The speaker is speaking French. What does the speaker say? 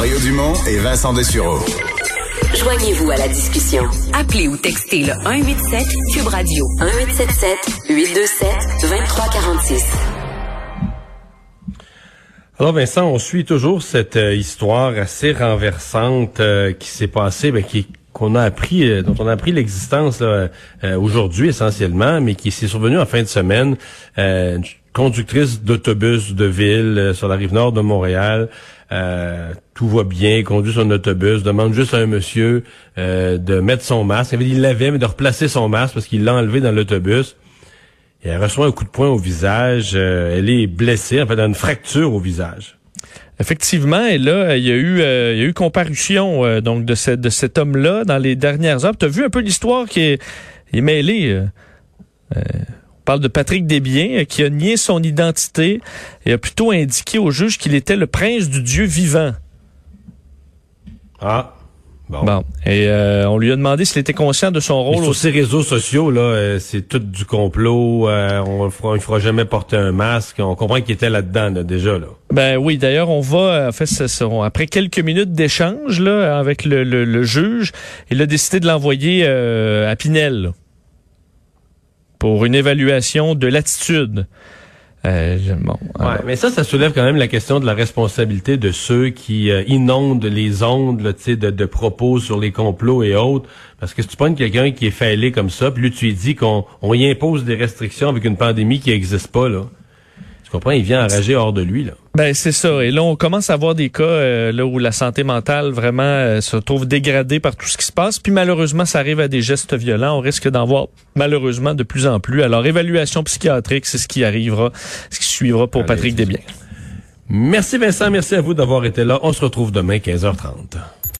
Mario Dumont et Vincent Dessureau. Joignez-vous à la discussion. Appelez ou textez le 187 Cube Radio 1877 827 2346. Alors Vincent, on suit toujours cette euh, histoire assez renversante euh, qui s'est passée, ben, qui qu'on a appris, euh, dont on a appris l'existence aujourd'hui essentiellement, mais qui s'est survenue en fin de semaine. une conductrice d'autobus de ville sur la rive nord de Montréal. tout va bien, conduit son autobus, demande juste à un monsieur de mettre son masque. Il l'avait, mais de replacer son masque parce qu'il l'a enlevé dans l'autobus. Elle reçoit un coup de poing au visage. Euh, elle est blessée, en fait, elle a une fracture au visage. Effectivement, là, il y a eu, euh, comparution euh, donc de, ce, de cet homme-là dans les dernières heures. Tu vu un peu l'histoire qui est, est mêlée. Parle de Patrick Desbiens qui a nié son identité et a plutôt indiqué au juge qu'il était le prince du Dieu vivant. Ah. Bon. Et euh, on lui a demandé s'il était conscient de son rôle. sur ces réseaux sociaux, là, euh, c'est tout du complot. Euh, on ne fera, fera jamais porter un masque. On comprend qu'il était là-dedans déjà. Là. Ben oui, d'ailleurs, on va, en fait, après quelques minutes d'échange là avec le, le, juge, il a décidé de l'envoyer à Pinel pour une évaluation de l'attitude. Euh, mais ça, ça soulève quand même la question de la responsabilité de ceux qui euh, inondent les ondes là, de, de propos sur les complots et autres. Parce que si tu prends quelqu'un qui est fêlé comme ça, puis lui tu lui dis qu'on on y impose des restrictions avec une pandémie qui n'existe pas, là. Tu comprends? Il vient enrager hors de lui, là. Ben c'est ça. Et là, on commence à voir des cas euh, là où la santé mentale vraiment euh, se trouve dégradée par tout ce qui se passe. Puis malheureusement, ça arrive à des gestes violents. On risque d'en voir malheureusement de plus en plus. Alors, évaluation psychiatrique, c'est ce qui arrivera, ce qui suivra pour Patrick Desbiens. Merci Vincent, merci à vous d'avoir été là. On se retrouve demain 15h30.